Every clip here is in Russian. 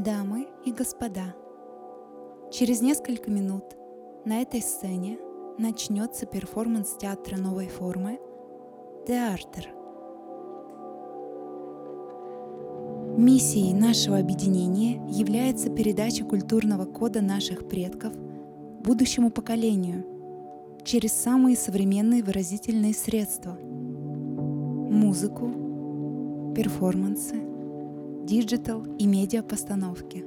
Дамы и господа, через несколько минут на этой сцене начнется перформанс театра новой формы «Театр». Миссией нашего объединения является передача культурного кода наших предков будущему поколению через самые современные выразительные средства – музыку, перформансы, digital и медиа-постановки.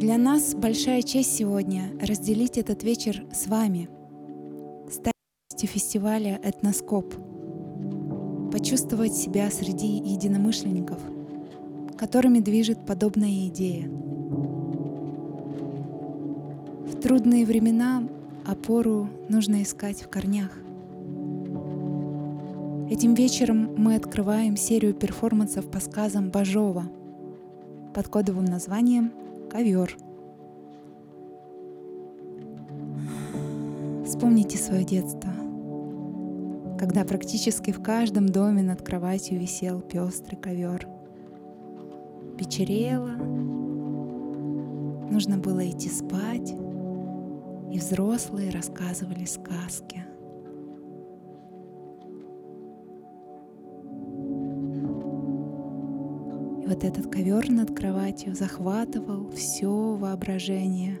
Для нас большая честь сегодня разделить этот вечер с вами, стать частью фестиваля «Этноскоп», почувствовать себя среди единомышленников, которыми движет подобная идея. В трудные времена опору нужно искать в корнях. Этим вечером мы открываем серию перформансов по сказам Бажова под кодовым названием «Ковер». Вспомните свое детство, когда практически в каждом доме над кроватью висел пестрый ковер. Вечерело, нужно было идти спать, и взрослые рассказывали сказки. Вот этот ковер над кроватью захватывал все воображение.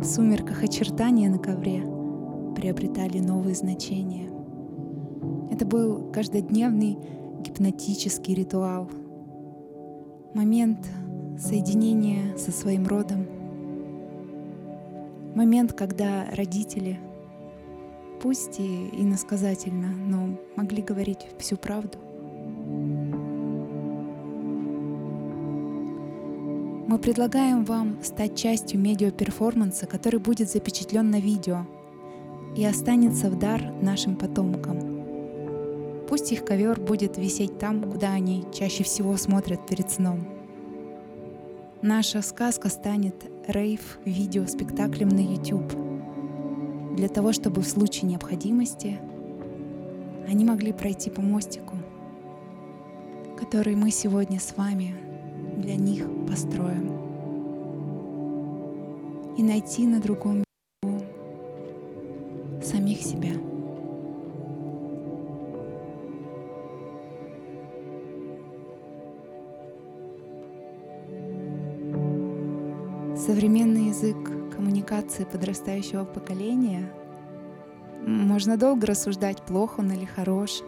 В сумерках очертания на ковре приобретали новые значения. Это был каждодневный гипнотический ритуал. Момент соединения со своим родом — момент, когда родители, пусть и иносказательно, но могли говорить всю правду. Мы предлагаем вам стать частью медиа-перформанса, который будет запечатлен на видео и останется в дар нашим потомкам. Пусть их ковер будет висеть там, куда они чаще всего смотрят перед сном. Наша сказка станет рейв-видеоспектаклем на YouTube, для того, чтобы в случае необходимости они могли пройти по мостику, который мы сегодня с вами для них построим, и найти на другом самих себя. Современный язык коммуникации подрастающего поколения можно долго рассуждать, плохо он или хорош,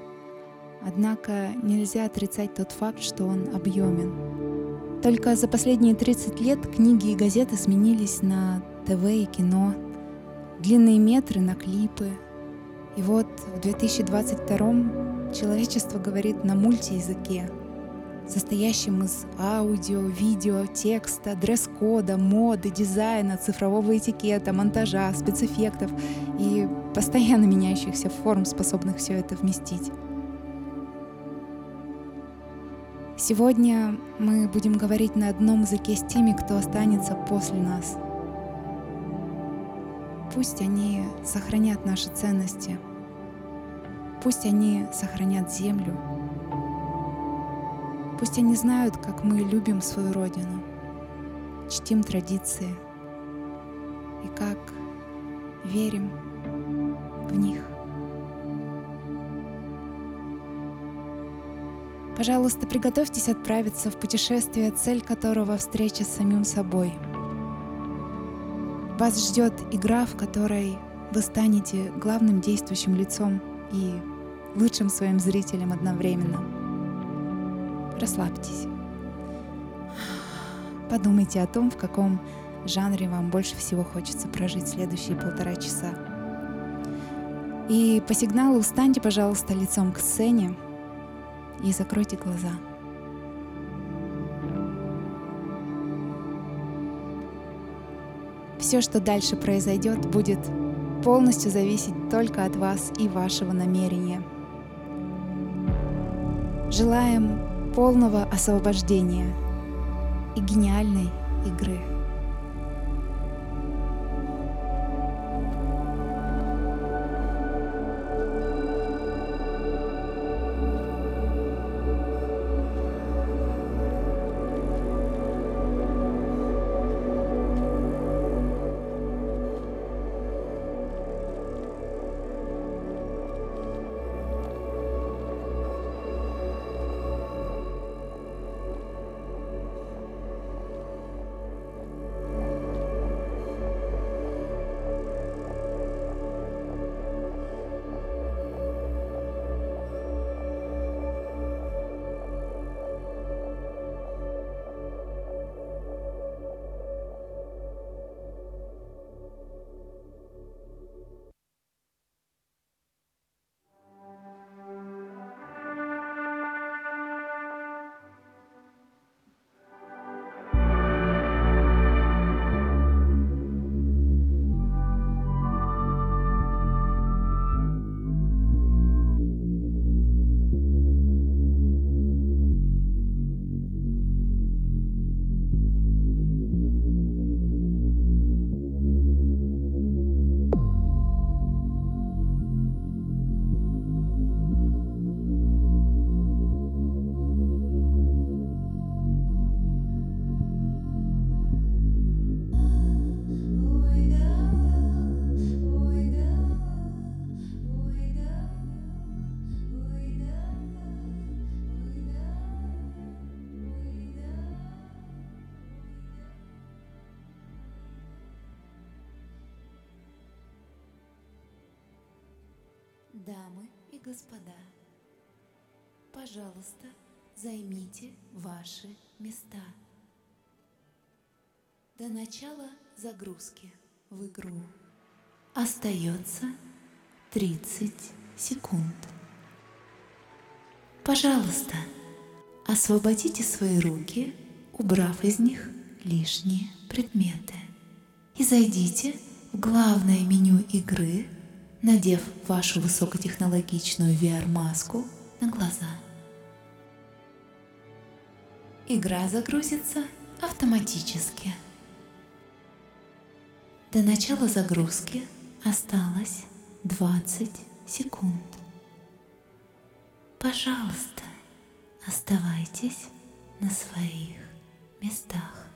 однако нельзя отрицать тот факт, что он объемен. Только за последние 30 лет книги и газеты сменились на ТВ и кино, длинные метры на клипы. И вот в 2022 человечество говорит на мультиязыке — состоящим из аудио, видео, текста, дресс-кода, моды, дизайна, цифрового этикета, монтажа, спецэффектов и постоянно меняющихся форм, способных все это вместить. Сегодня мы будем говорить на одном языке с теми, кто останется после нас. Пусть они сохранят наши ценности. Пусть они сохранят землю, Пусть они знают, как мы любим свою Родину, чтим традиции и как верим в них. Пожалуйста, приготовьтесь отправиться в путешествие, цель которого — встреча с самим собой. Вас ждет игра, в которой вы станете главным действующим лицом и лучшим своим зрителем одновременно — Расслабьтесь. Подумайте о том, в каком жанре вам больше всего хочется прожить следующие полтора часа. И по сигналу встаньте, пожалуйста, лицом к сцене и закройте глаза. Все, что дальше произойдет, будет полностью зависеть только от вас и вашего намерения. Желаем полного освобождения и гениальной игры. Господа, пожалуйста, займите ваши места. До начала загрузки в игру остается 30 секунд. Пожалуйста, освободите свои руки, убрав из них лишние предметы. И зайдите в главное меню игры, надев вашу высокотехнологичную VR-маску на глаза. Игра загрузится автоматически. До начала загрузки осталось 20 секунд. Пожалуйста, оставайтесь на своих местах.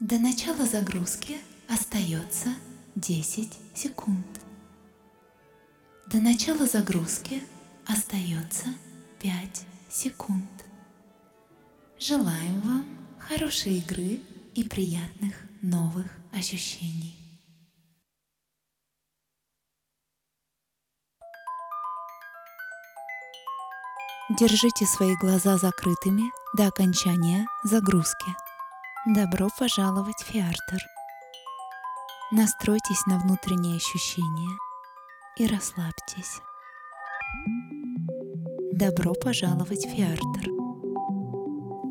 До начала загрузки остается 10 секунд. До начала загрузки остается 5 секунд. Желаем вам хорошей игры и приятных новых ощущений. Держите свои глаза закрытыми до окончания загрузки. Добро пожаловать в Фиартер. Настройтесь на внутренние ощущения и расслабьтесь. Добро пожаловать в Фиартер.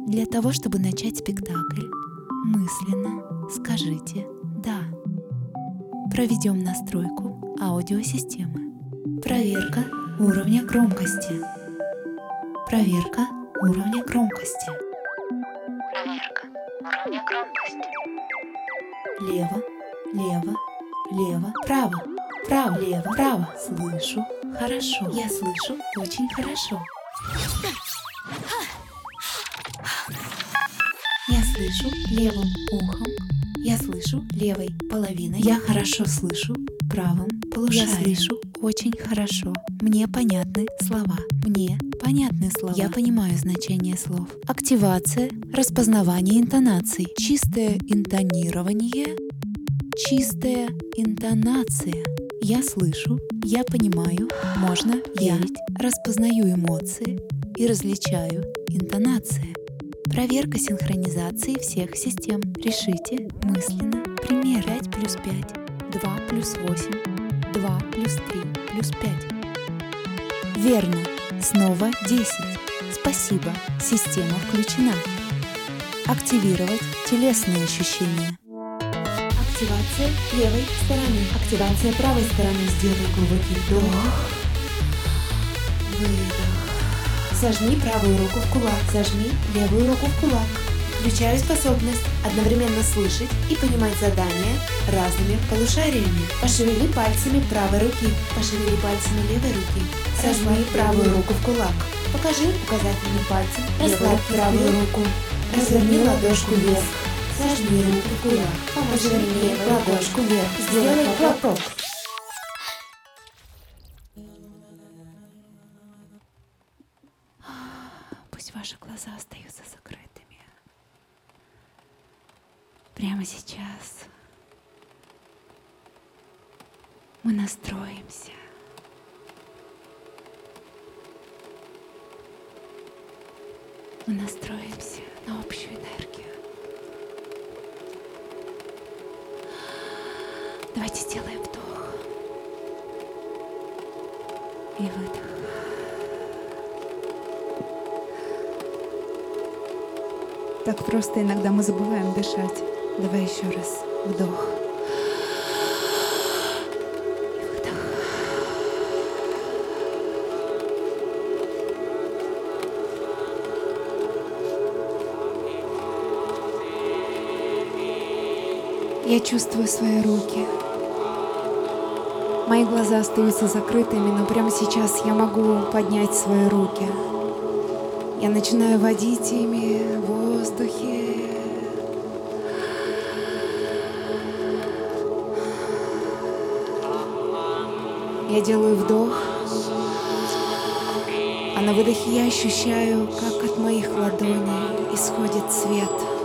Для того, чтобы начать спектакль, мысленно скажите «да». Проведем настройку аудиосистемы. Проверка уровня громкости. Проверка уровня громкости. Проверка уровня громкости. Лево, лево, лево, право, право, лево, право. Слышу хорошо. Я слышу очень хорошо. Я слышу левым ухом. Я слышу левой половиной. Я хорошо слышу правым полушарием. Я слышу очень хорошо. Мне понятны слова. Мне понятны слова. Я понимаю значение слов. Активация, распознавание интонаций, чистое интонирование, чистая интонация. Я слышу, я понимаю, можно верить, распознаю эмоции и различаю интонации. Проверка синхронизации всех систем. Решите мысленно пример 5 плюс 5, 2 плюс 8, 2 плюс 3 плюс 5. Верно. Снова 10. Спасибо. Система включена. Активировать телесные ощущения. Активация левой стороны. Активация правой стороны. Сделай глубокий вдох. Выдох. Сожми правую руку в кулак. Сожми левую руку в кулак. Включаю способность одновременно слышать и понимать задания разными полушариями. Пошевели пальцами правой руки. Пошевели пальцами левой руки. Сожми правую руку в кулак. Покажи указательным пальцем. Расслабь правую руку. Разверни ладошку вверх. Сожми руку в кулак. Разверни ладошку вверх. Сделай хлопок. Пусть ваши глаза остаются закрытыми. Прямо сейчас мы настроимся. Мы настроимся на общую энергию. Давайте сделаем вдох и выдох. Так просто иногда мы забываем дышать. Давай еще раз. Вдох. Я чувствую свои руки. Мои глаза остаются закрытыми, но прямо сейчас я могу поднять свои руки. Я начинаю водить ими в воздухе. Я делаю вдох, а на выдохе я ощущаю, как от моих ладоней исходит свет.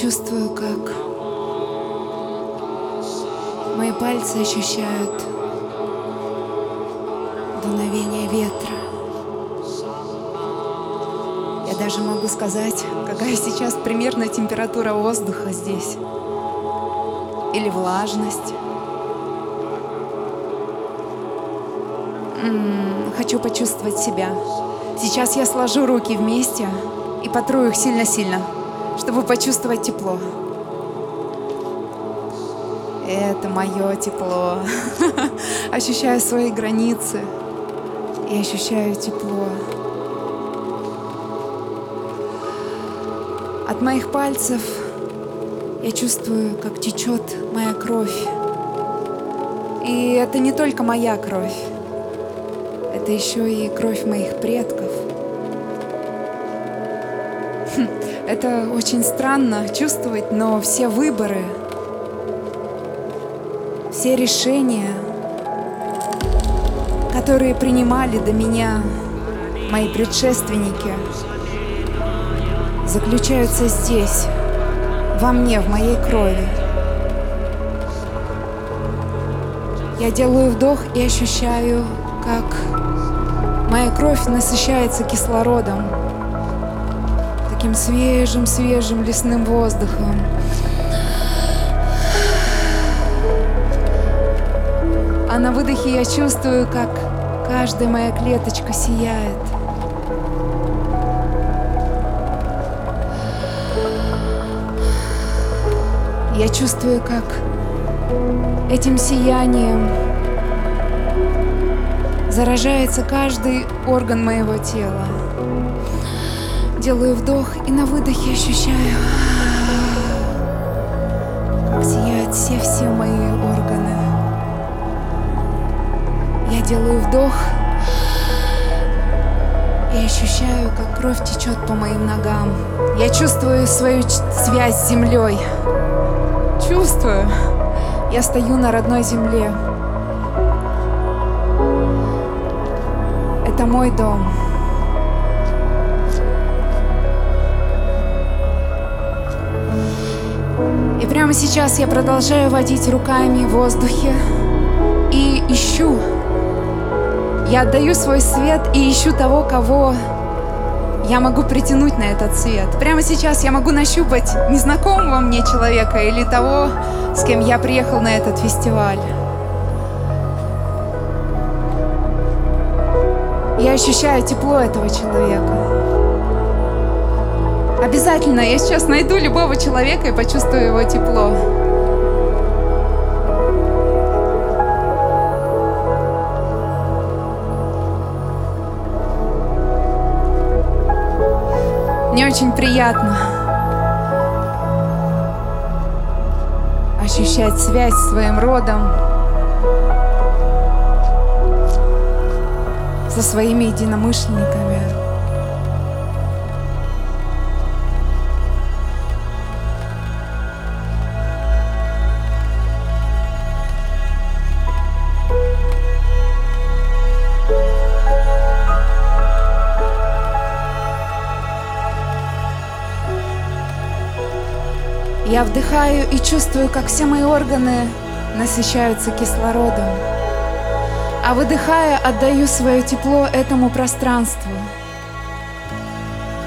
Чувствую, как мои пальцы ощущают дуновение ветра. Я даже могу сказать, какая сейчас примерно температура воздуха здесь. Или влажность. М-м, хочу почувствовать себя. Сейчас я сложу руки вместе и потру их сильно-сильно, чтобы почувствовать тепло. Это мое тепло. Ощущаю свои границы и ощущаю тепло. От моих пальцев я чувствую, как течет моя кровь. И это не только моя кровь, это еще и кровь моих предков. Это очень странно чувствовать, но все выборы, все решения, которые принимали до меня мои предшественники, заключаются здесь, во мне, в моей крови. Я делаю вдох и ощущаю, как моя кровь насыщается кислородом, таким свежим, свежим лесным воздухом. А на выдохе я чувствую, как каждая моя клеточка сияет. Я чувствую, как этим сиянием заражается каждый орган моего тела. Делаю вдох и на выдохе ощущаю, как сияют все-все мои органы. Я делаю вдох и ощущаю, как кровь течет по моим ногам. Я чувствую свою связь с землей. Чувствую. Я стою на родной земле. Это мой дом. Прямо сейчас я продолжаю водить руками в воздухе и ищу. Я отдаю свой свет и ищу того, кого я могу притянуть на этот свет. Прямо сейчас я могу нащупать незнакомого мне человека или того, с кем я приехал на этот фестиваль. Я ощущаю тепло этого человека. Обязательно я сейчас найду любого человека и почувствую его тепло. Мне очень приятно ощущать связь с своим родом, со своими единомышленниками. Вдыхаю и чувствую, как все мои органы насыщаются кислородом. А выдыхая, отдаю свое тепло этому пространству.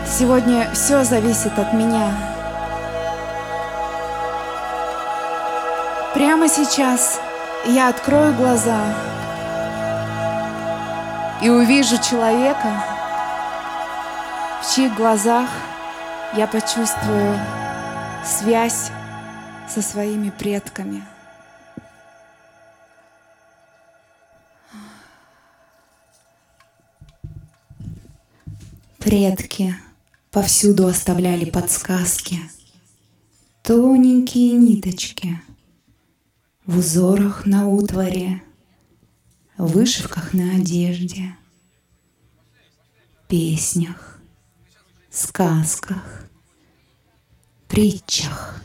Сегодня все зависит от меня. Прямо сейчас я открою глаза и увижу человека, в чьих глазах я почувствую связь со своими предками. Предки повсюду оставляли подсказки, Тоненькие ниточки В узорах на утваре, Вышивках на одежде, Песнях, сказках, притчах.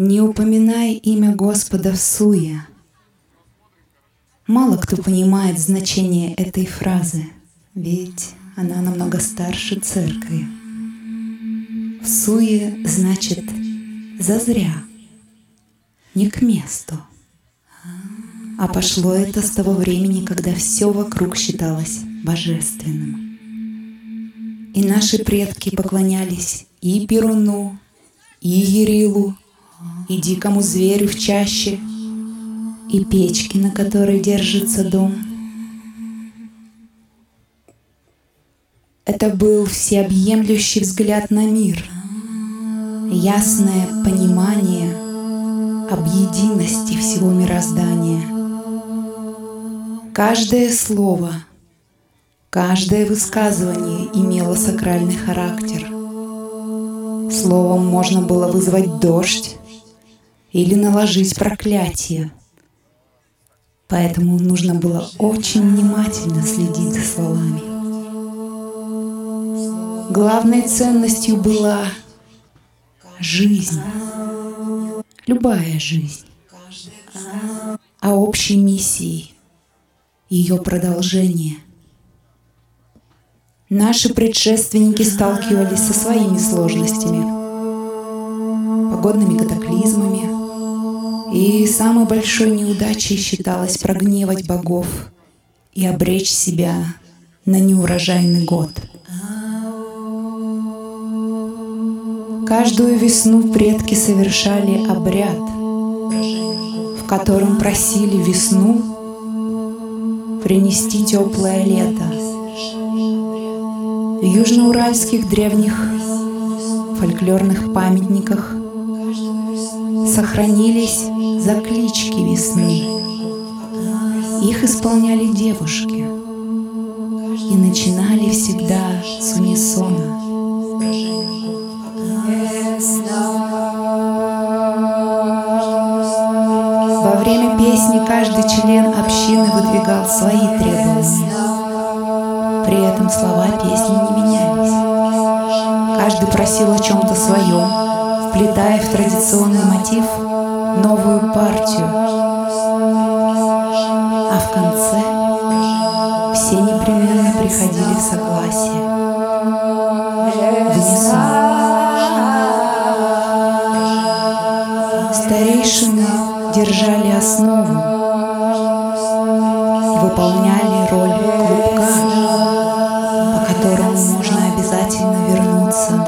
Не упоминай имя Господа в суе. Мало кто понимает значение этой фразы, ведь она намного старше церкви. В Суе значит зазря, не к месту. А пошло это с того времени, когда все вокруг считалось божественным. И наши предки поклонялись и Перуну, и Ерилу, и дикому зверю в чаще, и печке, на которой держится дом. Это был всеобъемлющий взгляд на мир, ясное понимание об единости всего мироздания — Каждое слово, каждое высказывание имело сакральный характер. Словом можно было вызвать дождь или наложить проклятие. Поэтому нужно было очень внимательно следить за словами. Главной ценностью была жизнь, любая жизнь, а общей миссией ее продолжение. Наши предшественники сталкивались со своими сложностями, погодными катаклизмами, и самой большой неудачей считалось прогневать богов и обречь себя на неурожайный год. Каждую весну предки совершали обряд, в котором просили весну принести теплое лето. В южноуральских древних фольклорных памятниках сохранились заклички весны. Их исполняли девушки и начинали всегда с унисона. Во время песни каждый член общины выдвигал свои требования. При этом слова песни не менялись. Каждый просил о чем-то своем, вплетая в традиционный мотив новую партию. А в конце все непременно приходили в согласие. В Старейшины держали основу и выполняли роль клубка, по которому можно обязательно вернуться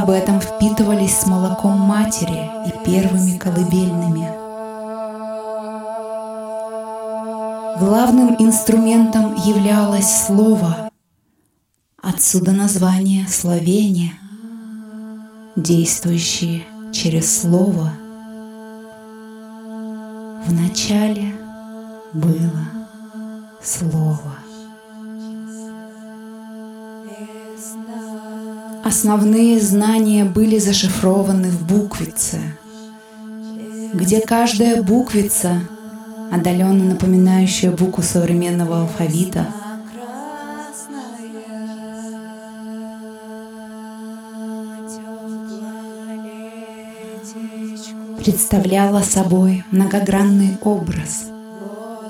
об этом впитывались с молоком матери и первыми колыбельными. Главным инструментом являлось слово. Отсюда название словения, действующие через слово. В начале было слово. Основные знания были зашифрованы в буквице, где каждая буквица, отдаленно напоминающая букву современного алфавита, представляла собой многогранный образ.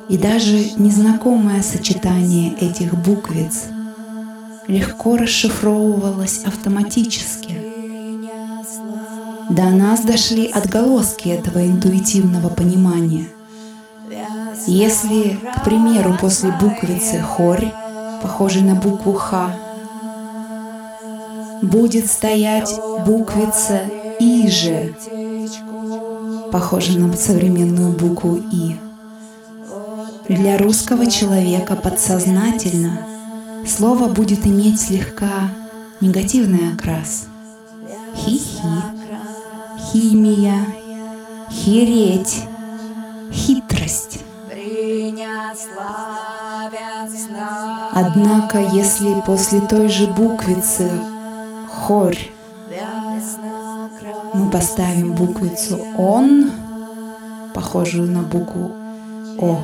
И даже незнакомое сочетание этих буквиц легко расшифровывалось автоматически. До нас дошли отголоски этого интуитивного понимания. Если, к примеру, после буквицы хорь, похожей на букву Х, будет стоять буквица Иже, похожая на современную букву И. Для русского человека подсознательно слово будет иметь слегка негативный окрас. Хи-хи, химия, хереть, хитрость. Однако, если после той же буквицы хорь мы поставим буквицу «он», похожую на букву «о»,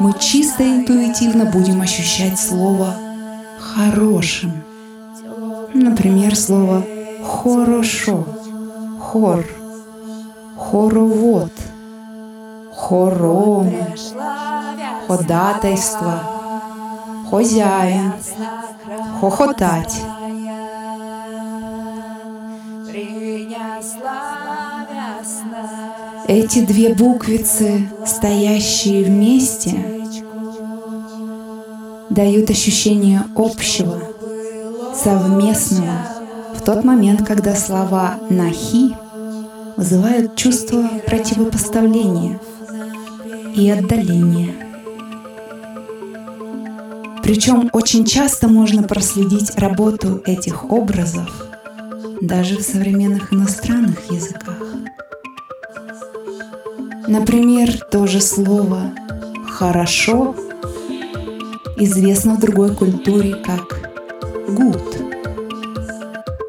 мы чисто интуитивно будем ощущать слово «хорошим». Например, слово «хорошо», «хор», «хоровод», «хором», «ходатайство», «хозяин», «хохотать». Эти две буквицы, стоящие вместе, дают ощущение общего, совместного в тот момент, когда слова «нахи» вызывают чувство противопоставления и отдаления. Причем очень часто можно проследить работу этих образов даже в современных иностранных языках. Например, то же слово «хорошо» известно в другой культуре как «good»,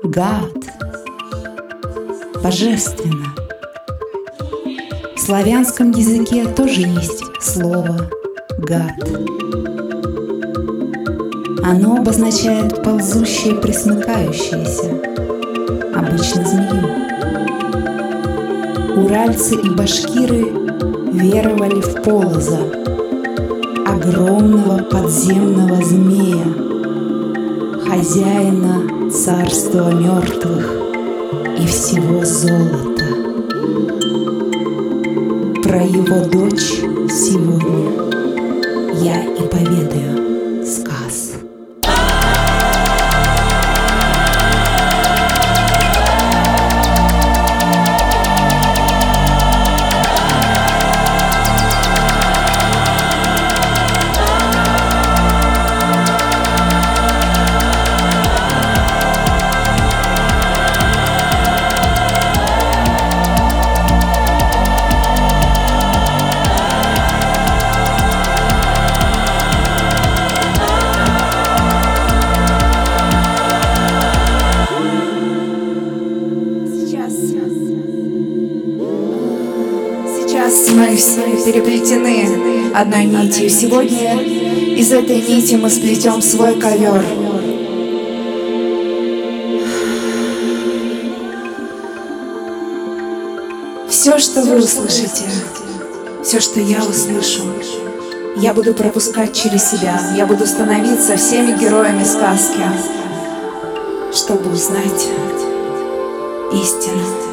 «god», «божественно». В славянском языке тоже есть слово «гад». Оно обозначает ползущее, присмыкающееся, обычно змею. Уральцы и башкиры веровали в полоза, огромного подземного змея, хозяина царства мертвых и всего золота. Про его дочь сегодня я и поведаю. Одной нитью. Сегодня из этой нити мы сплетем свой ковер. Все, что вы услышите, все, что я услышу, я буду пропускать через себя. Я буду становиться всеми героями сказки, чтобы узнать истину.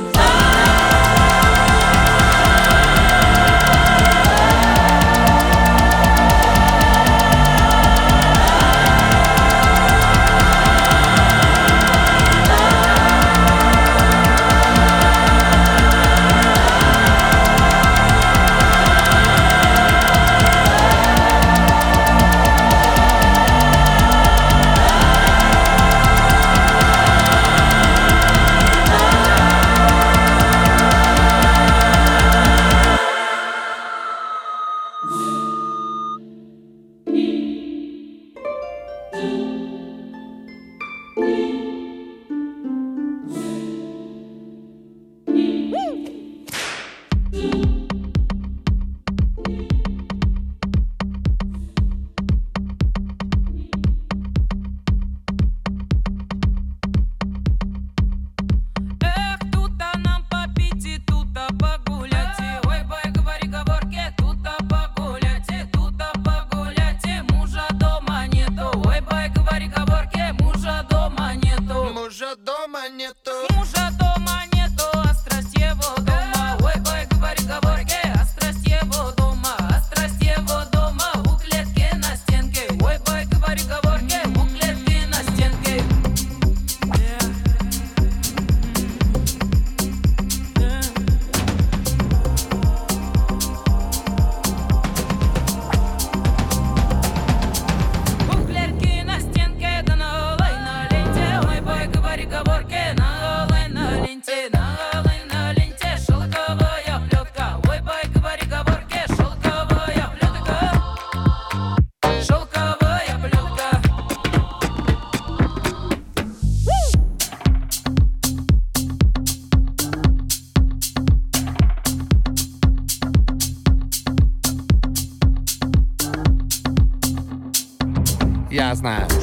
Я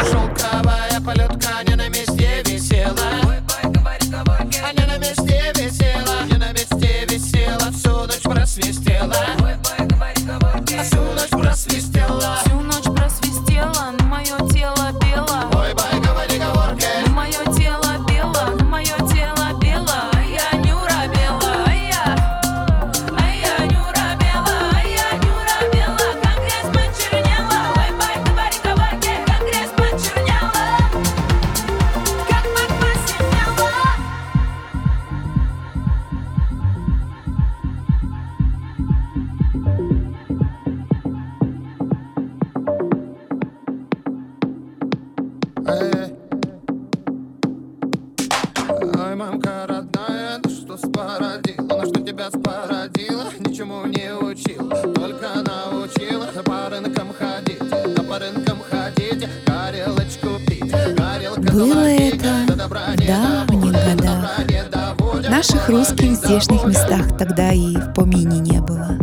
здешних местах тогда и в помине не было.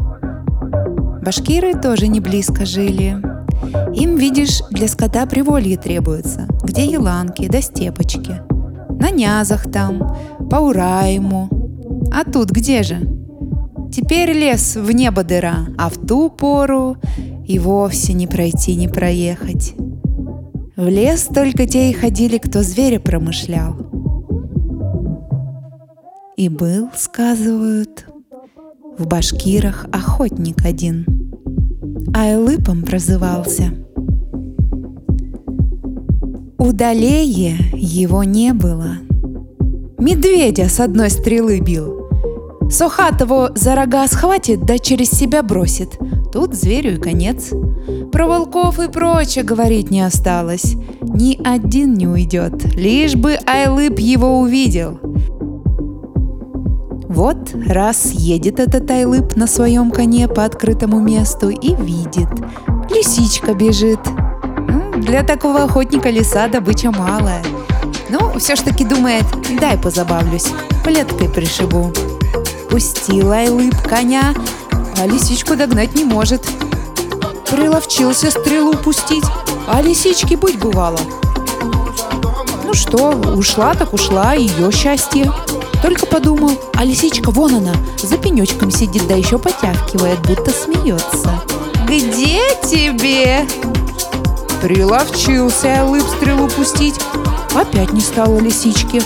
Башкиры тоже не близко жили. Им, видишь, для скота приволье требуется, где еланки да степочки. На нязах там, по Урайму. А тут где же? Теперь лес в небо дыра, а в ту пору и вовсе не пройти, не проехать. В лес только те и ходили, кто зверя промышлял. И был, сказывают, в башкирах охотник один. Айлыпом прозывался. Удалее его не было. Медведя с одной стрелы бил. Сухатого за рога схватит, да через себя бросит. Тут зверю и конец. Про волков и прочее говорить не осталось. Ни один не уйдет, лишь бы Айлып его увидел. Вот раз едет этот Айлып на своем коне по открытому месту и видит. Лисичка бежит. Для такого охотника лиса добыча малая. Ну, все ж таки думает, дай позабавлюсь, плеткой пришибу. Пустил Айлып коня, а лисичку догнать не может. Приловчился стрелу пустить, а лисички быть бывало. Ну что, ушла так ушла, ее счастье. Только подумал, а лисичка вон она, за пенечком сидит, да еще потявкивает, будто смеется. Где тебе? Приловчился лып стрелу пустить. Опять не стало лисички.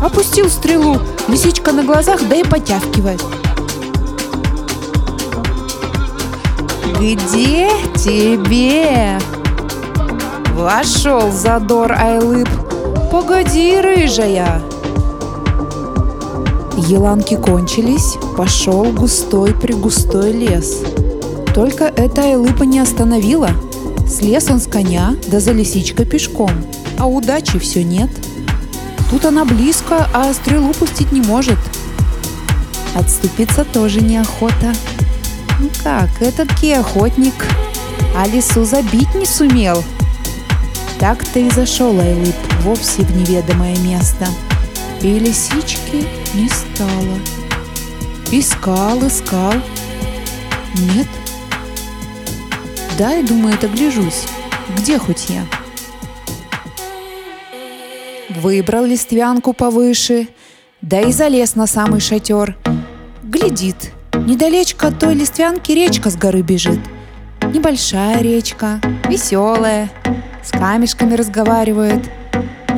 Опустил стрелу, лисичка на глазах, да и потявкивает. Где тебе? Вошел задор Айлып. Погоди, рыжая. Еланки кончились, пошел густой пригустой лес. Только это Айлыпа не остановила. Слез он с коня, да за лисичкой пешком. А удачи все нет. Тут она близко, а стрелу пустить не может. Отступиться тоже неохота. Ну как, этакий охотник, а лису забить не сумел. Так-то и зашел Айлып вовсе в неведомое место. И лисички не стало. Искал, искал. Нет. Дай, думает, огляжусь. Где хоть я? Выбрал листвянку повыше, да и залез на самый шатер. Глядит, недалечко от той листвянки речка с горы бежит. Небольшая речка, веселая, с камешками разговаривает.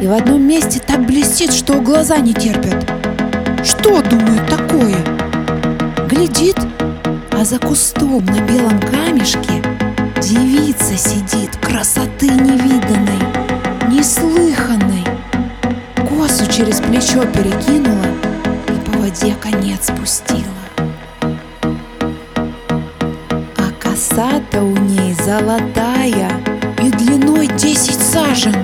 И в одном месте так блестит, что глаза не терпят. Что, думает, такое? Глядит, а за кустом на белом камешке девица сидит, красоты невиданной, неслыханной. Косу через плечо перекинула и по воде конец спустила. А коса-то у ней золотая и длиной десять сажен.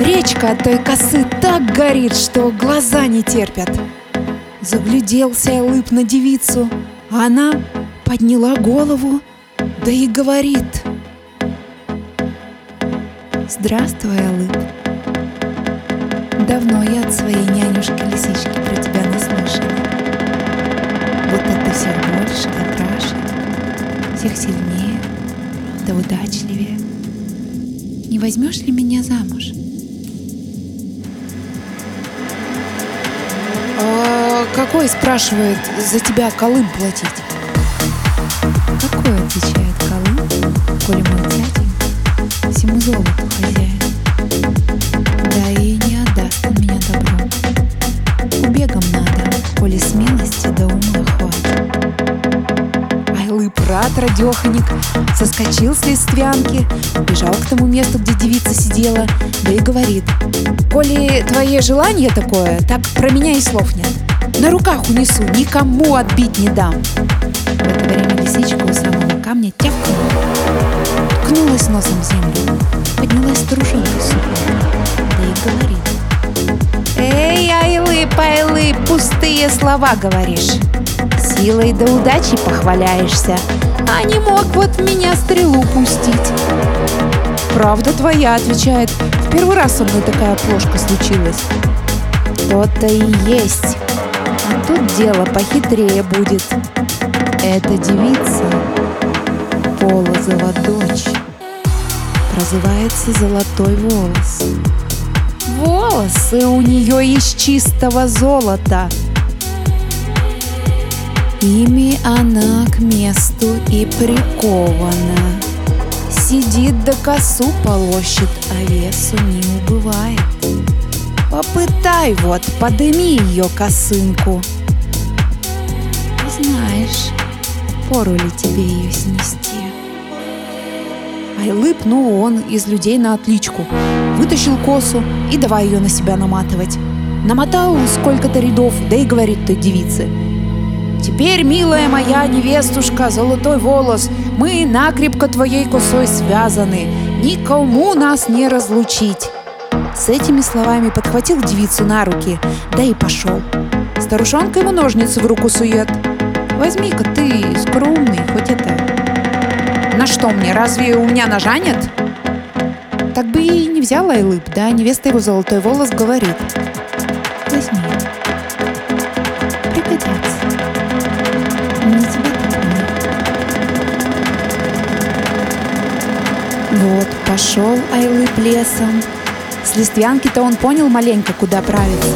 Речка от той косы так горит, что глаза не терпят. Загляделся Лып на девицу, а она подняла голову, да и говорит. Здравствуй, Алып. Давно я от своей нянюшки-лисички про тебя наслышана. Будто ты всех больше да краше, всех сильнее, гораздо удачливее. Не возьмешь ли меня замуж? Какой, спрашивает, за тебя Колым платить? Какой, отвечает Колым, коли мой дядя всему золоту хозяин. Да и не отдаст он меня добром. Убегом надо, коли смелости до ума хватит. Айлы брат радеханик соскочил с листвянки, бежал к тому месту, где девица сидела, да и говорит, «Коли твое желание такое, так про меня и слов нет. На руках унесу, никому отбить не дам». В это время лисичка у самого камня тявкнула, ткнулась носом в землю, поднялась старушонка сухая, да и говорит, «Эй, айлы, пайлы, пустые слова говоришь. Силой да удачей похваляешься, а не мог вот в меня стрелу пустить». «Правда твоя», — отвечает, «в первый раз со мной такая плошка случилась». «То-то и есть. А тут дело похитрее будет. Эта девица — Полозова дочь. Прозывается «Золотой волос». Волосы у нее из чистого золота. Ими она к месту и прикована. Сидит до косу полощет, а весу не убывает. Попытай вот, подыми ее косынку. Знаешь, пору ли тебе ее снести? Айлып, ну он из людей на отличку. Вытащил косу и давай ее на себя наматывать. Намотал сколько-то рядов, да и говорит той девице. Теперь, милая моя невестушка, золотой волос, мы накрепко твоей косой связаны, никому нас не разлучить. С этими словами подхватил девицу на руки, да и пошел. Старушонка ему ножницы в руку сует. Возьми-ка ты, скромный, хоть это... На что мне, разве у меня ножа нет? Так бы и не взяла Айлып, да невеста его золотой волос говорит. Возьми. Пригодится. Не тебе. Вот, пошел Айлып лесом. С листвянки-то он понял маленько, куда правиться.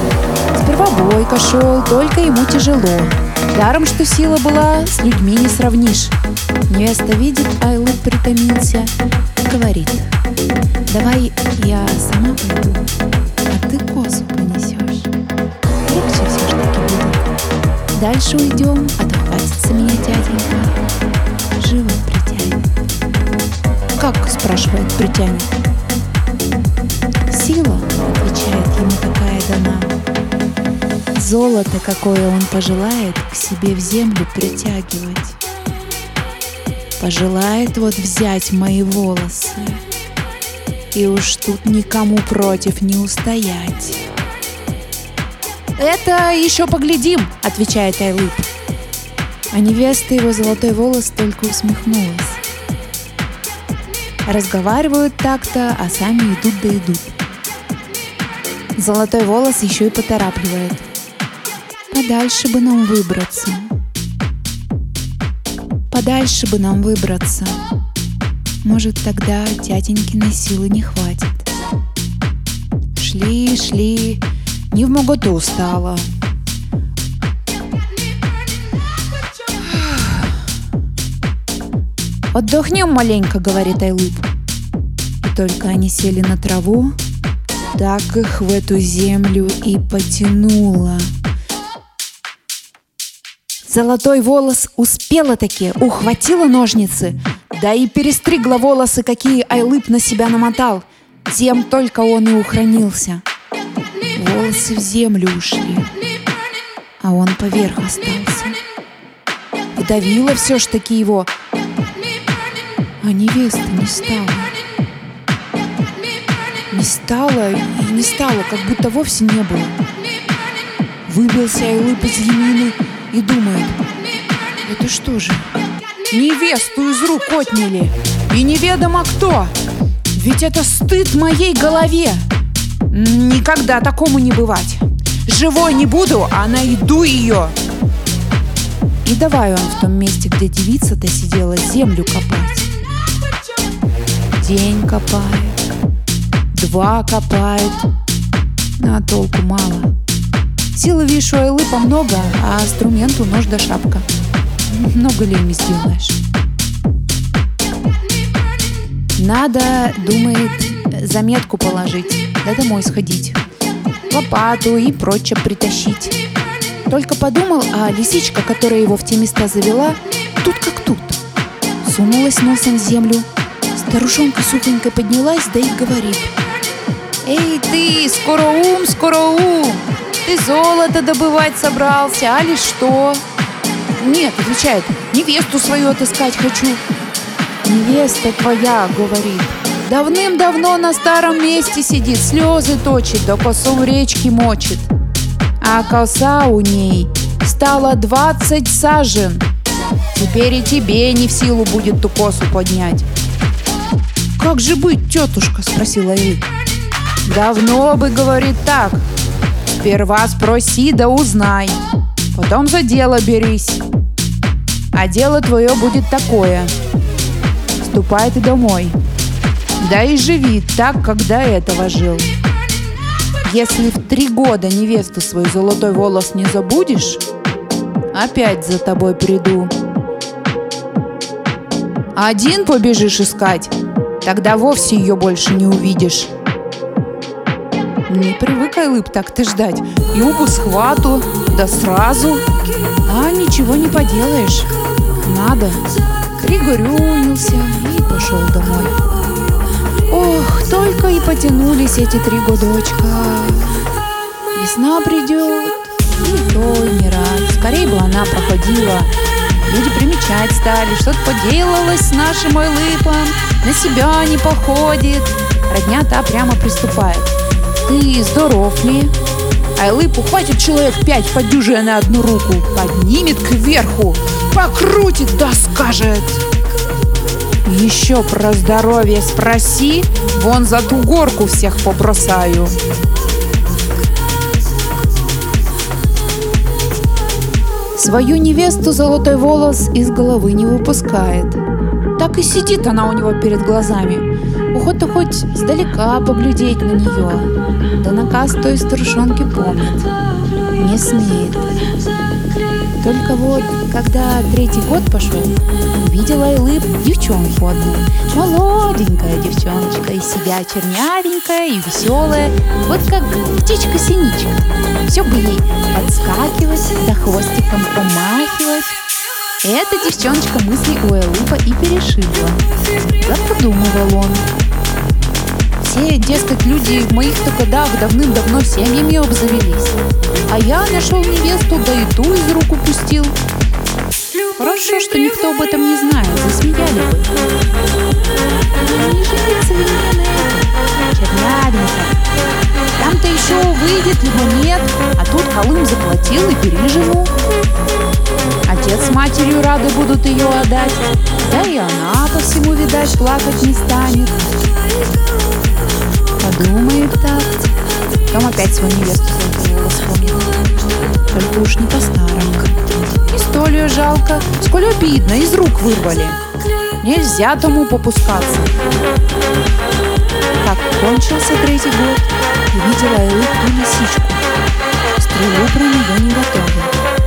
Сперва бойко шел, только ему тяжело. Даром, что сила была, с людьми не сравнишь. Невеста видит, Айлып притомился, говорит, давай я сама пойду, а ты косу понесешь. Легче все ж таки будет. Дальше уйдем, а то хватится меня дяденька. Живо притянет. Как, спрашивает, притянет? Золото, какое он пожелает, к себе в землю притягивать. Пожелает вот взять мои волосы, и уж тут никому против не устоять. «Это еще поглядим», — отвечает Айлып. А невеста его золотой волос только усмехнулась. Разговаривают так-то, а сами идут да идут. Золотой волос еще и поторапливает. Подальше бы нам выбраться. Подальше бы нам выбраться. Может, тогда тятенькиной силы не хватит. Шли, шли, не в моготу стало. «Отдохнем маленько», — говорит Айлып. И только они сели на траву, так их в эту землю и потянуло. Золотой волос успела таки, ухватила ножницы, да и перестригла волосы, какие Айлып на себя намотал. Тем только он и ухранился. Волосы в землю ушли, а он поверх остался. Вдавила все ж таки его, а невесты не стало. Не стало и не стало, как будто вовсе не было. Выбился Айлып из Емины и думает, это что же, невесту из рук отняли, и неведомо кто. Ведь это стыд моей голове. Никогда такому не бывать. Живой не буду, а найду ее. И давай он в том месте, где девица-то сидела, землю копать. День копает, два копает, а толку мало. У Айлыпа много, а инструменту нож да шапка. Много ли ими сделаешь? Надо, думает, заметку положить, да домой сходить. Лопату и прочее притащить. Только подумал, а лисичка, которая его в те места завела, тут как тут. Сунулась носом в землю. Старушонка сухонько поднялась, да и говорит. «Эй ты, скоро ум, скоро ум! Ты золото добывать собрался, а ли что?» «Нет», — отвечает, — «невесту свою отыскать хочу». «Невеста твоя», — говорит, — «давным-давно на старом месте сидит, слезы точит, да косу в речке мочит. А коса у ней стала двадцать сажен. Теперь и тебе не в силу будет ту косу поднять». «Как же быть, тетушка?» — спросила Эй. «Давно бы, говорит так. Сперва спроси да узнай. Потом за дело берись. А дело твое будет такое. Ступай ты домой. Да и живи так, как до этого жил. Если в три года невесту свой золотой волос не забудешь, опять за тобой приду. Один побежишь искать, тогда вовсе ее больше не увидишь. Не привыкай, лып, так ты ждать. Юбу схвату, да сразу. А ничего не поделаешь. Надо. Пригорюнился и пошел домой. Ох, только и потянулись эти три годочка. Весна придет, и то не рад. Скорее бы она проходила. Люди примечать стали, что-то поделалось с нашим Ойлыпом, на себя не походит. Родня та прямо приступает. Ты здоров ли? Айлыпу хватит человек пять подюжия на одну руку, поднимет кверху, покрутит, да скажет. Еще про здоровье спроси, вон за ту горку всех побросаю. Свою невесту золотой волос из головы не выпускает. Так и сидит она у него перед глазами. Охота хоть сдалека поглядеть на нее. Да наказ той старушонки помнит. Не смеет. Только вот, когда третий год пошел, увидела Айлып девчонку одну. Молоденькая девчоночка, и себя чернявенькая, и веселая, вот как птичка-синичка. Все бы ей подскакивать, да хвостиком помахивать. Эта девчоночка мысли у Элыпа и перешибла. Да подумывал он. Все, дескать, люди в моих-то годах давным-давно семьями обзавелись. А я нашел невесту, да и ту из рук упустил. Хорошо, что никто об этом не знает, засмеяли бы. Там-то еще выйдет, либо нет, а тут Колым заплатил и переживу. Отец с матерью рады будут ее отдать, да и она по всему, видать, плакать не станет. Подумает так. Потом опять свою невесту золотого вспомнил. Только уж не по-старому. И столь жалко, сколь обидно, из рук вырвали. Нельзя тому попускаться. Как кончился третий год, увидела Элык ту лисичку. Стрелу про нее не готовил.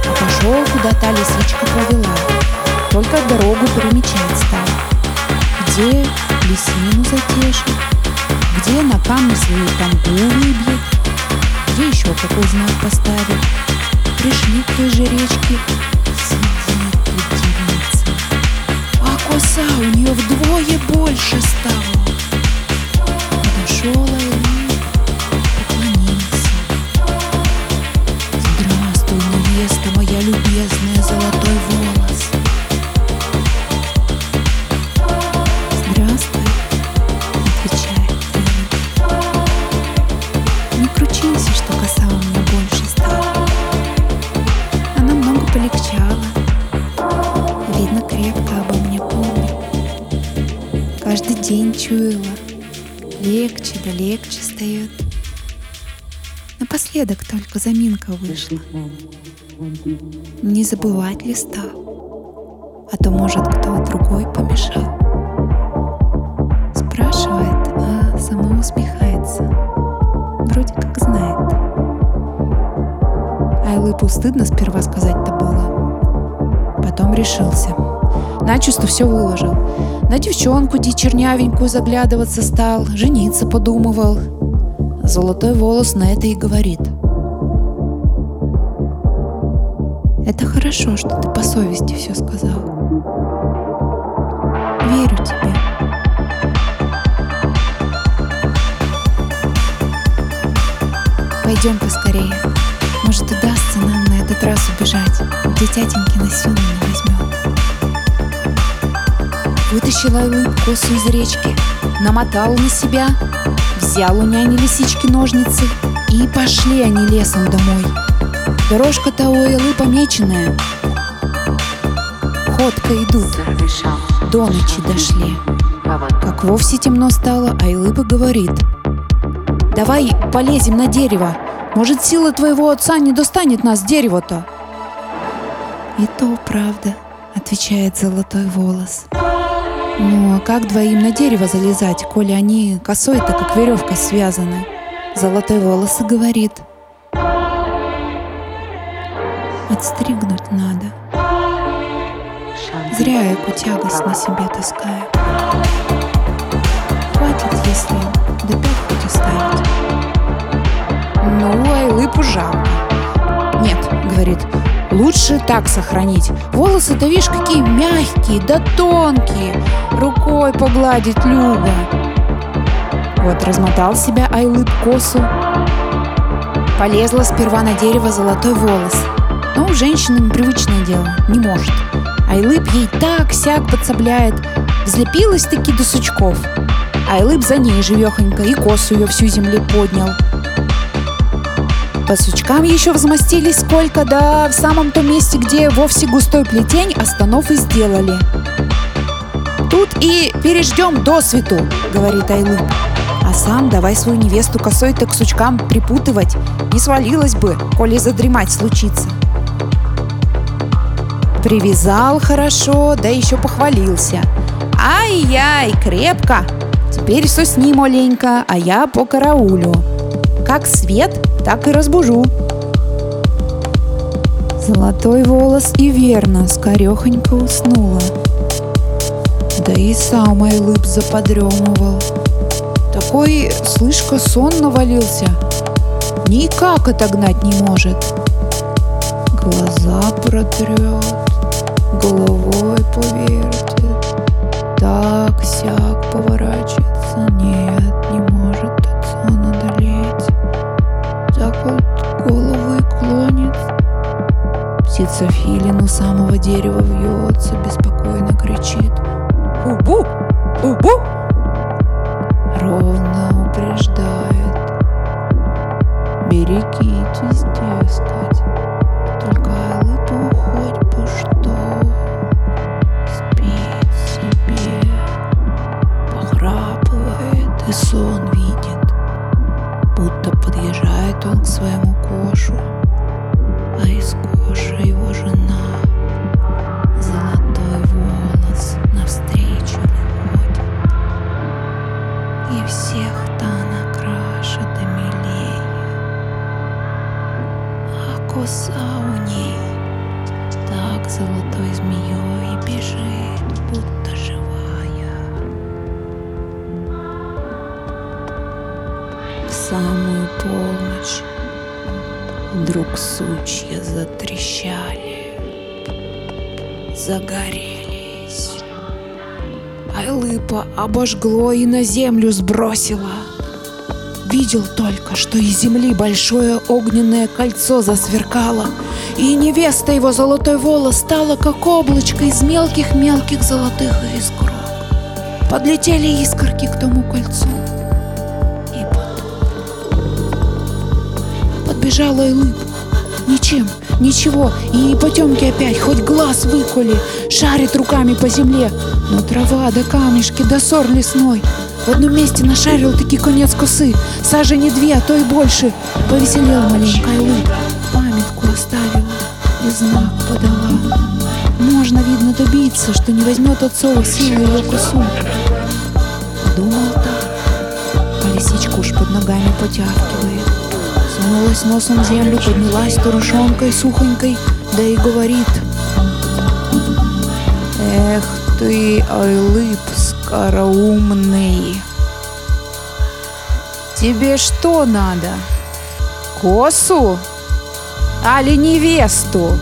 А пошел, куда та лисичка повела. Только дорогу перемечать стал. Где лисину затешит, где на камне свою тамбу выбьет, где еще какой знак поставит. Пришли к той же речке, сидит девица. А коса у нее вдвое больше стала. Подошел Айлы, поклонился. Здравствуй, невеста моя любезная, золотой волос. Да легче стает. Напоследок только заминка вышла. Не забывать ли стал? А то, может, кто другой помешал. Спрашивай. но усмехается. Вроде как знает. Айлыпу стыдно сперва сказать-то было. Потом решился. Начисто все выложил. На девчонку ди чернявенькую заглядываться стал, жениться подумывал. Золотой волос на это и говорит. Это хорошо, что ты по совести все сказал. Верю тебе. Пойдем поскорее. Может, удастся нам на этот раз убежать, где тятеньки на силу не возьмет. Вытащил Айлы косу из речки, намотал на себя, взял у няни лисички ножницы, и пошли они лесом домой. Дорожка-то у Айлы помеченная. Ходко идут, до ночи дошли. Как вовсе темно стало, Айлыба говорит. Давай полезем на дерево. Может, сила твоего отца не достанет нас дерево-то? И то правда, отвечает золотой волос. Ну, а как двоим на дерево залезать, коли они косой-то, как веревкой связаны? Золотой волос и говорит. Отстригнуть надо. Зря я эту на себе таскаю. Хватит, если до пять хоть оставить. Ну, Айлыпу жалко. Нет, говорит, лучше так сохранить. Волосы-то, видишь, какие мягкие, да тонкие. Рукой погладить любо. Вот размотал себя Айлып косу. Полезла сперва на дерево золотой волос. Но у женщины непривычное дело, не может. Айлып ей так сяк подсобляет. Взлепилась таки до сучков. Айлып за ней живехонько и косу ее всю земле поднял. По сучкам еще взмостились сколько, да в самом том месте, где вовсе густой плетень, останов и сделали. Тут и переждем до свету, говорит Айлып. А сам давай свою невесту косой-то к сучкам припутывать. Не свалилась бы, коли задремать случится. Привязал хорошо, да еще похвалился. Ай-яй, крепко. Теперь сосни маленько, а я по караулю. Как свет, так и разбужу. Золотой волос и верно скорехонько уснула. Да и сам Айлып заподремывал. Такой, слышка, сон навалился. Никак отогнать не может. Глаза протрет, головой повертит. Так сяк поворачивается, нет, не может от сона одолеть. Так вот голову и клонит. Птица филин у самого дерева вьется, беспокойно кричит. Убу! Убу! Ровно упреждает. Берегитесь, дескать. Только лыпу хоть бы что. Спит себе. Похрапывает и сон видит. Будто подъезжает он к своему обожгло и на землю сбросила. Видел только, что из земли большое огненное кольцо засверкало, и невеста его золотой волос стала как облачко из мелких-мелких золотых искрок. Подлетели искорки к тому кольцу. И потом подбежала Айлып. Ничем, ничего, и потемки опять, хоть глаз выколи, шарит руками по земле. Но трава да камешки да сор лесной. В одном месте нашарил таки конец косы, сажени две, а то и больше. Повеселел маленько Айлып, памятку оставила и знак подала. Можно, видно, добиться, что не возьмет отцова силы его косу. Думал так, лисичка уж под ногами потягивает. Сунулась носом в землю, поднялась старушонкой сухонькой, да и говорит. Эх ты, Айлып, скороумный. Тебе что надо? Косу? Али невесту?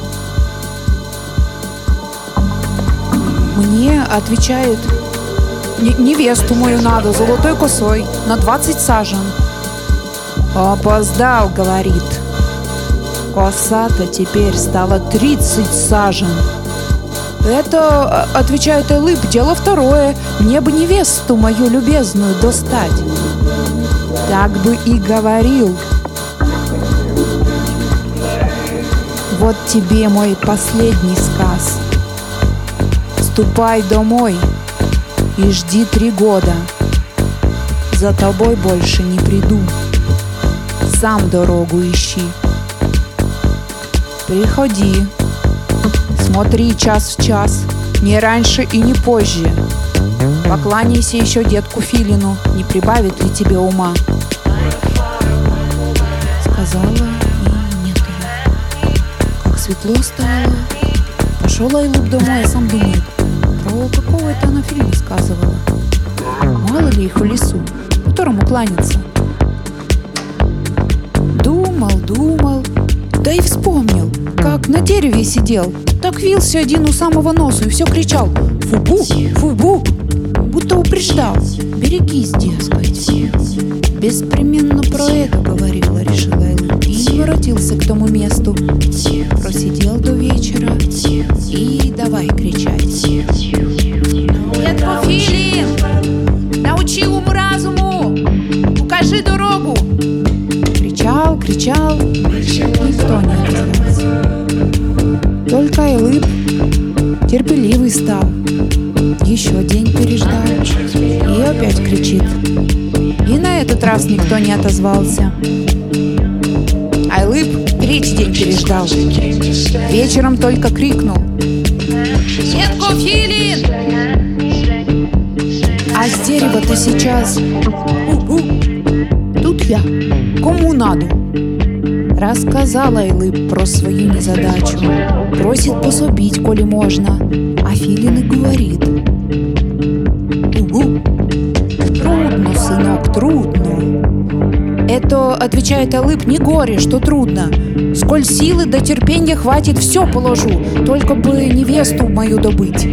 Мне отвечает, «Не- невесту мою надо, золотой косой, на 20 сажен. Опоздал, говорит. Коса-то теперь стала 30 сажен. Это, э, отвечает Элып, дело второе. Мне бы невесту мою любезную достать. Так бы и говорил. Вот тебе мой последний сказ. Ступай домой и жди три года. За тобой больше не приду. Сам дорогу ищи. Приходи. Смотри час в час, не раньше и не позже. Покланяйся еще детку Филину, не прибавит ли тебе ума. Сказала и нет ее. Как светло стало. Пошел Айлуп домой, а сам думает, про какого это она Филина сказывала. Мало ли их в лесу, которому кланяться. Думал, думал, да и вспомнил, как на дереве сидел. Так вился один у самого носу и все кричал «Фу-бу! Фу-бу!» Будто упреждал «Берегись, дескать!» Беспременно про это говорила, решила Элла. И не воротился к тому месту. Просидел до вечера и давай кричать. Дедко Филин! Научи ум разуму! Укажи дорогу! Кричал, никто не отзывался. Только Айлып терпеливый стал. Еще день переждал и опять кричит. И на этот раз никто не отозвался. Айлып третий день переждал. Вечером только крикнул. Детко Филин! А с дерева-то сейчас... Тут я. Кому надо? Рассказала Айлып про свою незадачу. Просит пособить, коли можно. А Филин и говорит. Угу. Трудно, сынок, трудно. Это, отвечает Алып, не горе, что трудно. Сколь силы до терпения хватит, все положу, только бы невесту мою добыть.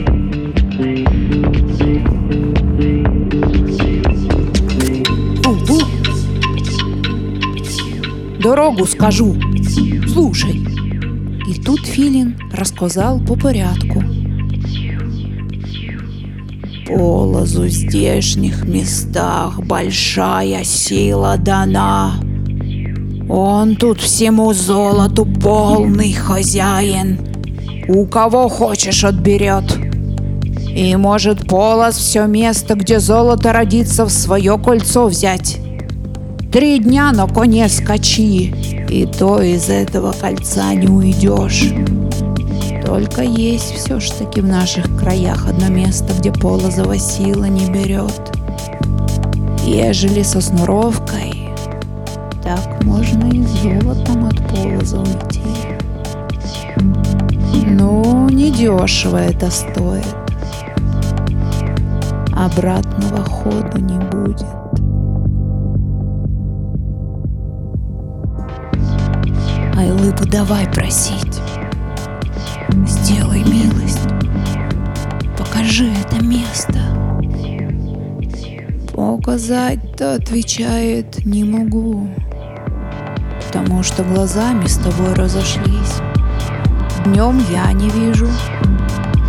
Дорогу скажу. Слушай. И тут Филин рассказал по порядку. Полозу здешних местах большая сила дана. Он тут всему золоту полный хозяин. У кого хочешь отберет. И может Полоз все место, где золото родится, в свое кольцо взять. Три дня на коне скачи, и то из этого кольца не уйдешь. Только есть все ж таки в наших краях одно место, где полозова сила не берет. Ежели со снуровкой, так можно и золотом от полоза уйти. Ну, недешево это стоит. Обратного ходу не будет. Давай просить. Сделай милость. Покажи это место. Показать-то, отвечает, не могу. Потому что глазами с тобой разошлись. Днем я не вижу,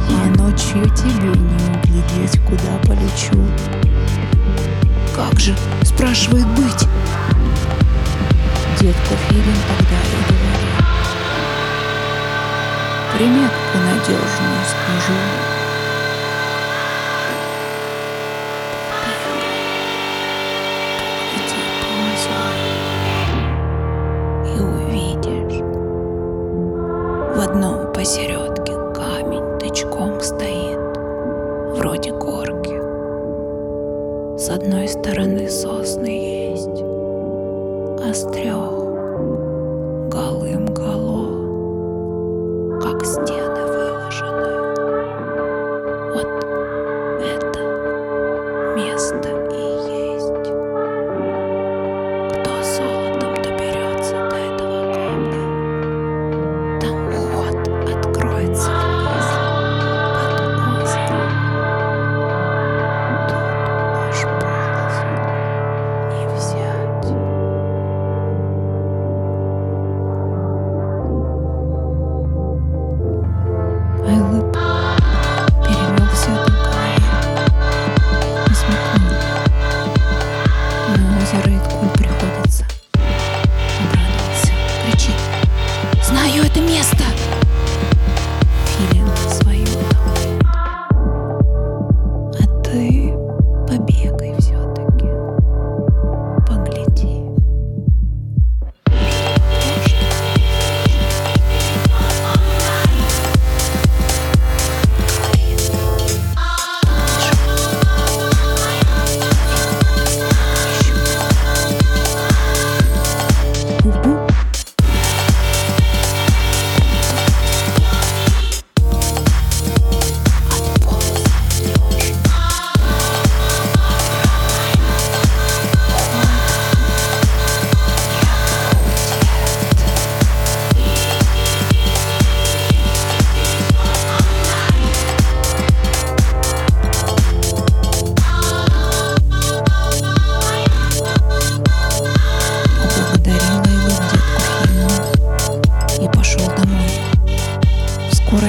а ночью тебе не углядеть, куда полечу. Как же, спрашивает быть? Детка Филин тогда и. Приметку надежную скажу. И увидишь. В одном посередке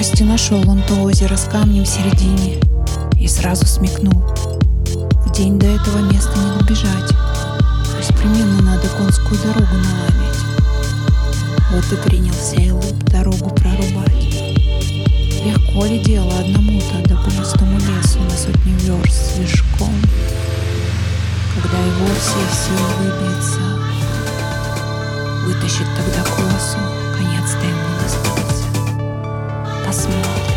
Скорости нашел он то озеро с камнем в середине и сразу смекнул. В день до этого места не добежать. То надо конскую дорогу наладить. Вот и принялся Айлып дорогу прорубать. Легко ли дело одному-то до пушистому лесу на сотни верст с вершком, когда его все силы выбьется, Вытащит тогда косу, конец-то ему. Asmod.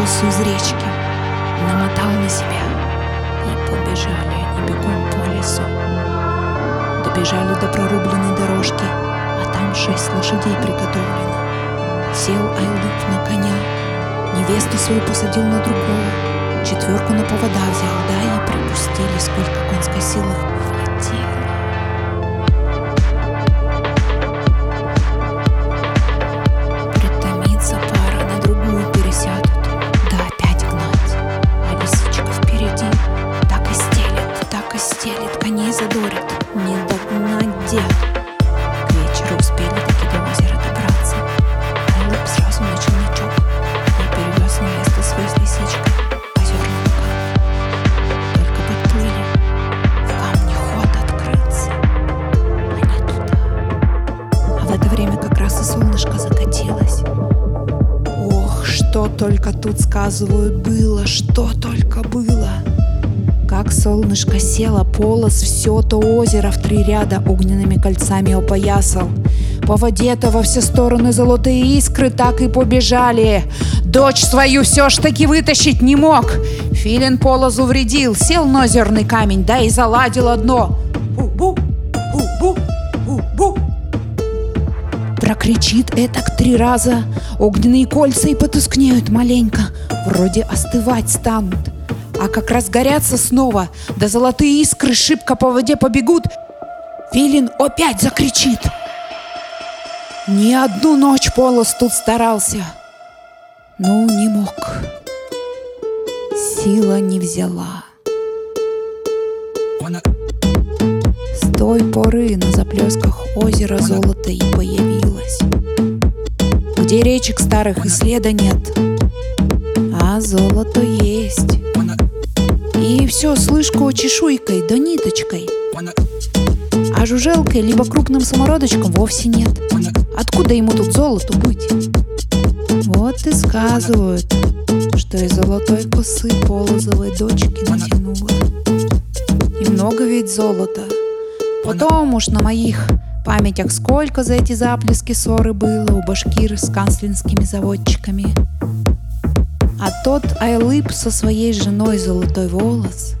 Косу из речки, намотал на себя. И побежали они бегом по лесу. Добежали до прорубленной дорожки, а там шесть лошадей приготовлено. Сел Айлып на коня, невесту свою посадил на другого, четверку на повода взял, да и припустили, сколько конской силы хватило. Полос все то озеро в три ряда огненными кольцами опоясал. По воде-то во все стороны золотые искры так и побежали. Дочь свою все ж таки вытащить не мог. Филин полозу вредил, сел на озерный камень, да и заладил одно. Бу-бу, бу-бу, бу-бу. Прокричит этак три раза, огненные кольца и потускнеют маленько, вроде остывать станут. А как разгорятся снова, да золотые искры шибко по воде побегут, Филин опять закричит. Не одну ночь Полос тут старался. Ну, не мог. Сила не взяла. С той поры на заплесках озера золото и появилось. Где речек старых и следа нет, а золото есть. И все с лыжко-чешуйкой да ниточкой. А жужелкой либо крупным самородочком вовсе нет. Откуда ему тут золото быть? Вот и сказывают, что и золотой косы полозовой дочки натянула. И много ведь золота. Потом уж на моих памятях сколько за эти заплески ссоры было у башкир с канцлинскими заводчиками. А тот Айлып со своей женой золотой волос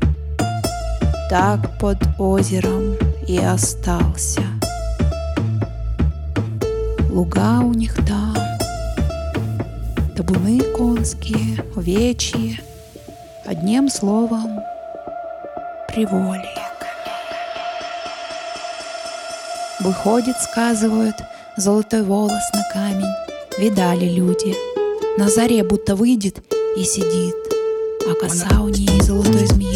Так под озером и остался. Луга у них там Табуны конские, овечьи. Одним словом, приволье Выходит, сказывают, золотой волос на камень Видали люди — Назария будто выйдет и сидит, а коса у ней золотой змеи.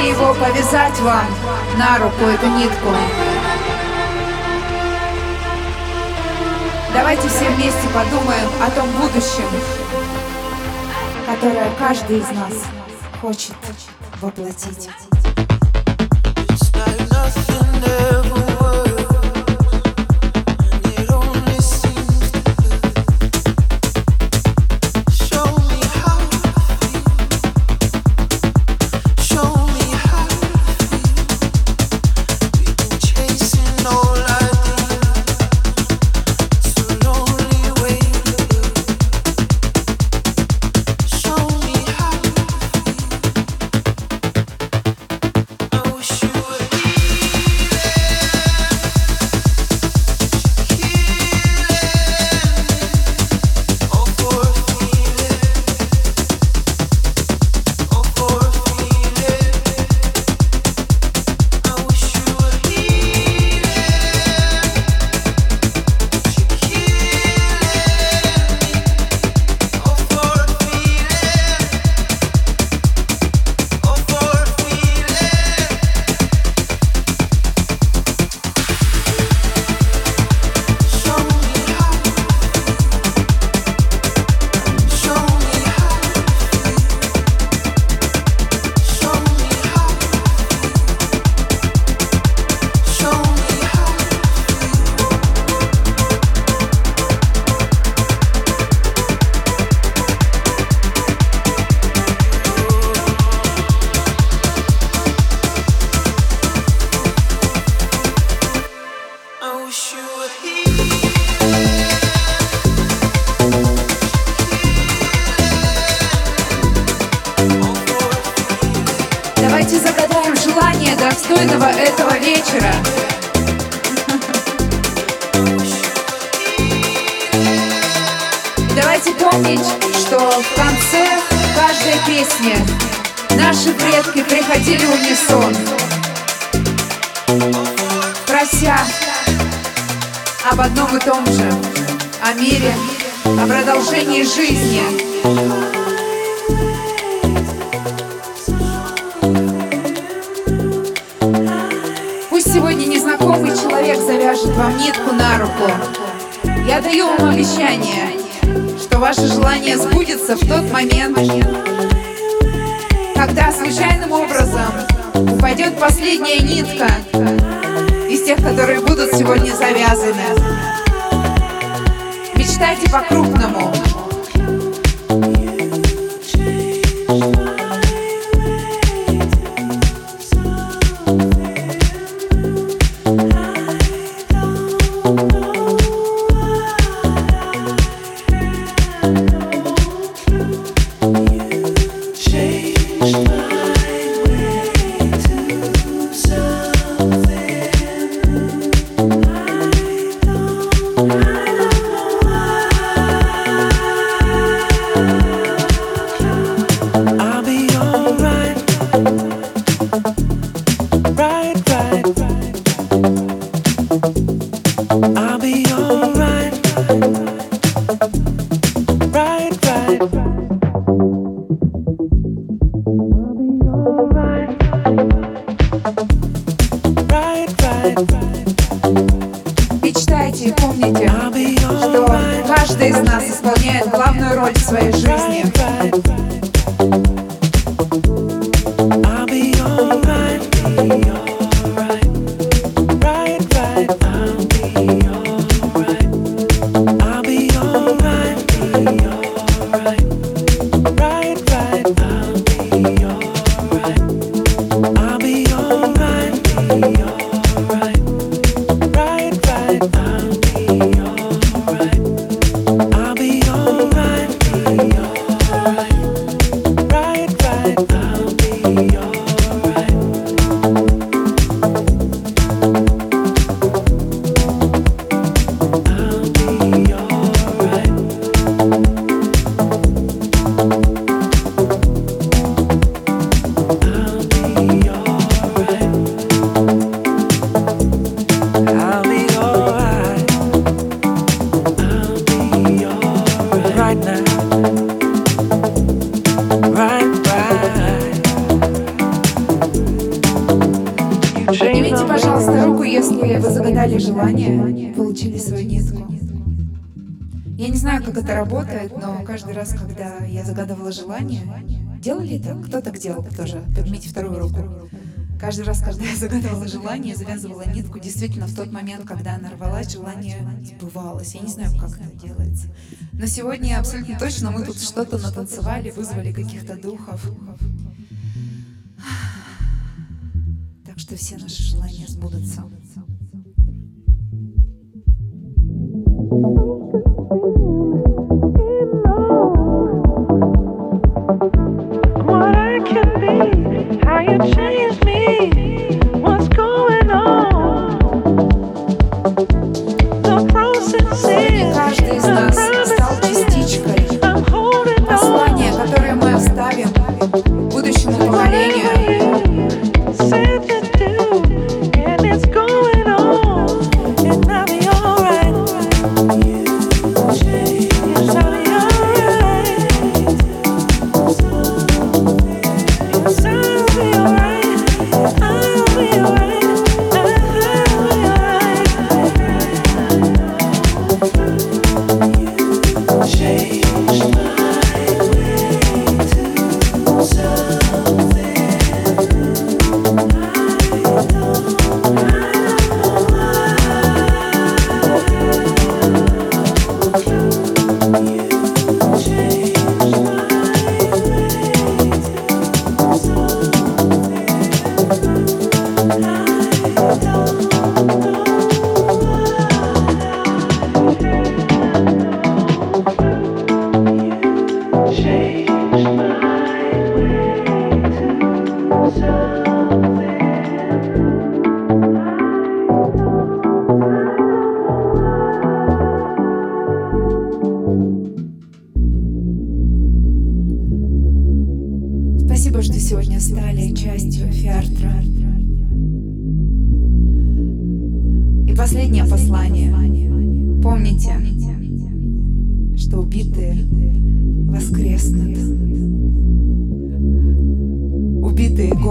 Можете его повязать вам на руку, эту нитку. Давайте все вместе подумаем о том будущем, которое каждый из нас хочет воплотить. когда случайным образом упадет последняя нитка из тех, которые будут сегодня завязаны. Мечтайте по-крупному. организму. Я не знаю, как это работает, но каждый раз, когда я загадывала желание, делали это? Кто так делал тоже? Поднимите вторую руку. Каждый раз, когда я загадывала желание, завязывала нитку, действительно, в тот момент, когда она рвалась, желание сбывалось. Я не знаю, как это делается. Но сегодня абсолютно точно мы тут что-то натанцевали, вызвали каких-то духов. Так что все наши желания сбудутся.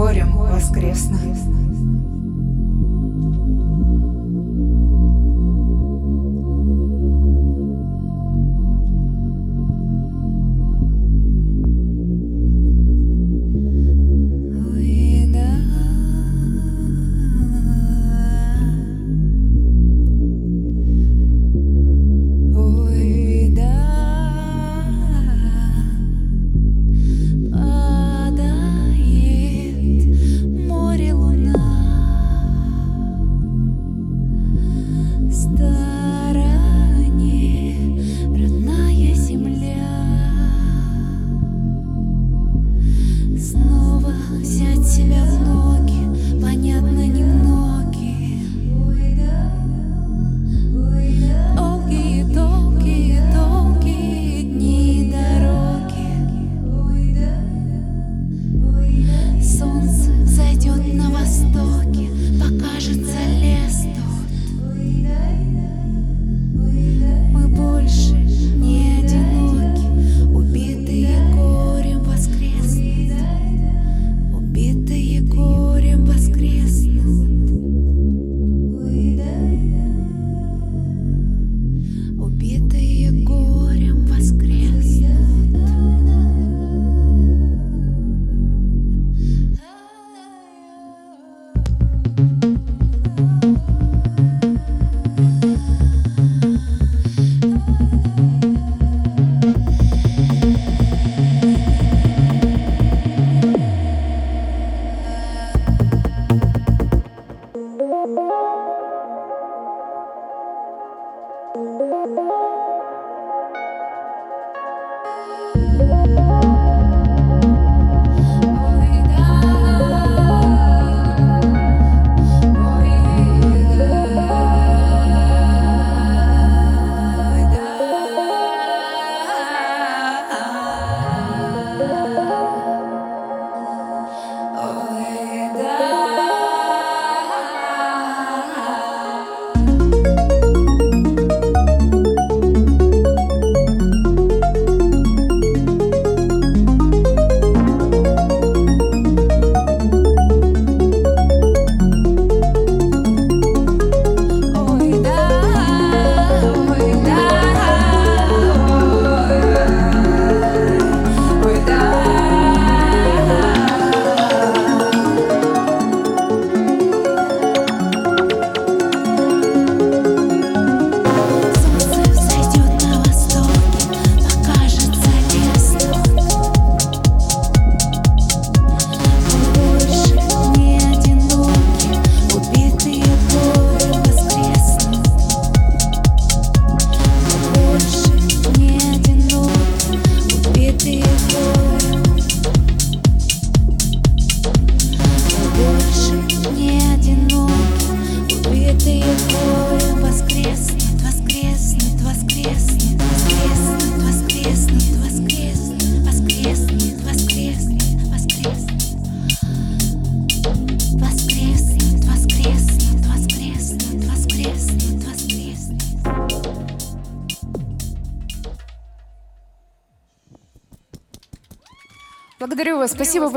горем воскресных.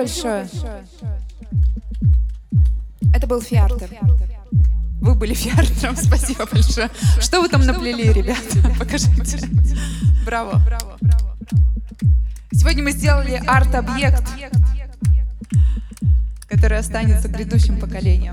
Большое. Это был фиартер. Вы были фиартером, спасибо большое. Что вы там наплели, ребята? Покажите. Браво. Сегодня мы сделали арт-объект, который останется грядущим поколением.